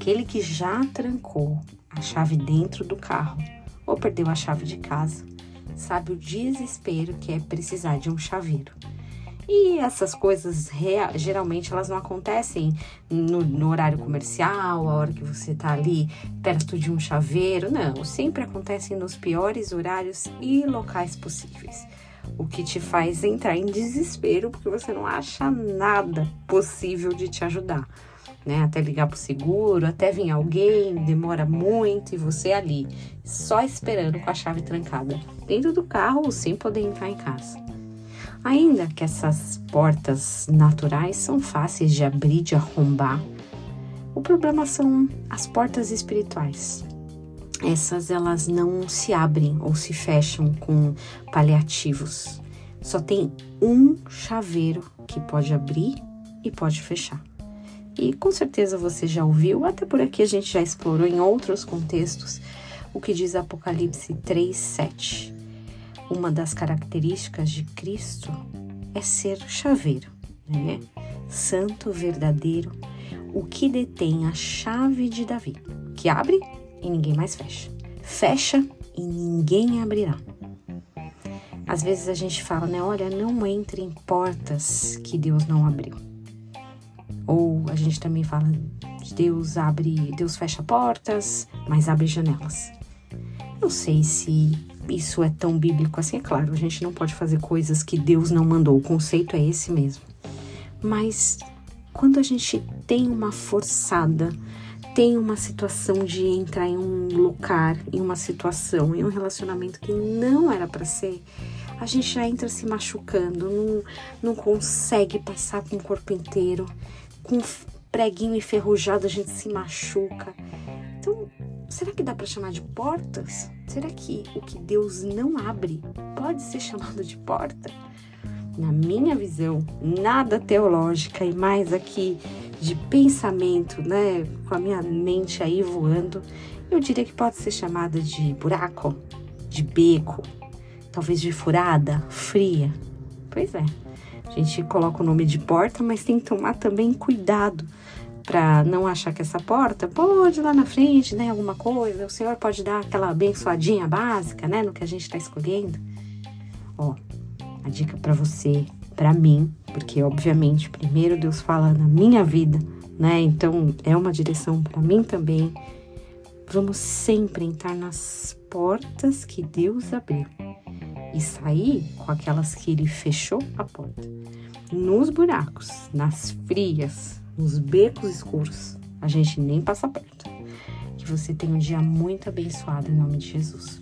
aquele que já trancou a chave dentro do carro ou perdeu a chave de casa, sabe o desespero que é precisar de um chaveiro. E essas coisas geralmente elas não acontecem no, no, horário comercial, a hora que você tá ali perto de um chaveiro, não. Sempre acontecem nos piores horários e locais possíveis. O que te faz entrar em desespero porque você não acha nada possível de te ajudar. Né, até ligar pro seguro, até vir alguém, demora muito e você ali, só esperando com a chave trancada, dentro do carro sem poder entrar em casa. Ainda que essas portas naturais são fáceis de abrir, de arrombar, o problema são as portas espirituais. Essas elas não se abrem ou se fecham com paliativos. Só tem um chaveiro que pode abrir e pode fechar. E com certeza você já ouviu, até por aqui a gente já explorou em outros contextos, o que diz Apocalipse 3:7 uma das características de Cristo é ser chaveiro, né? Santo, verdadeiro, o que detém a chave de Davi, que abre e ninguém mais fecha, fecha e ninguém abrirá. Às vezes a gente fala, né? Olha, não entre em portas que Deus não abriu. Ou a gente também fala, Deus abre, Deus fecha portas, mas abre janelas. Não sei se isso é tão bíblico assim, é claro, a gente não pode fazer coisas que Deus não mandou, o conceito é esse mesmo. Mas quando a gente tem uma forçada, tem uma situação de entrar em um lugar, em uma situação, em um relacionamento que não era para ser, a gente já entra se machucando, não, não consegue passar com o corpo inteiro, com preguinho enferrujado a gente se machuca. Então, será que dá para chamar de portas? Será que o que Deus não abre pode ser chamado de porta? Na minha visão, nada teológica e mais aqui de pensamento, né, com a minha mente aí voando, eu diria que pode ser chamada de buraco, de beco, talvez de furada, fria. Pois é, a gente coloca o nome de porta, mas tem que tomar também cuidado para não achar que essa porta pode lá na frente, né, alguma coisa, o Senhor pode dar aquela abençoadinha básica, né, no que a gente está escolhendo. Ó, a dica para você, para mim, porque obviamente primeiro Deus fala na minha vida, né? Então é uma direção para mim também. Vamos sempre entrar nas portas que Deus abriu e sair com aquelas que ele fechou a porta. Nos buracos, nas frias, nos becos escuros, a gente nem passa perto. Que você tenha um dia muito abençoado em nome de Jesus.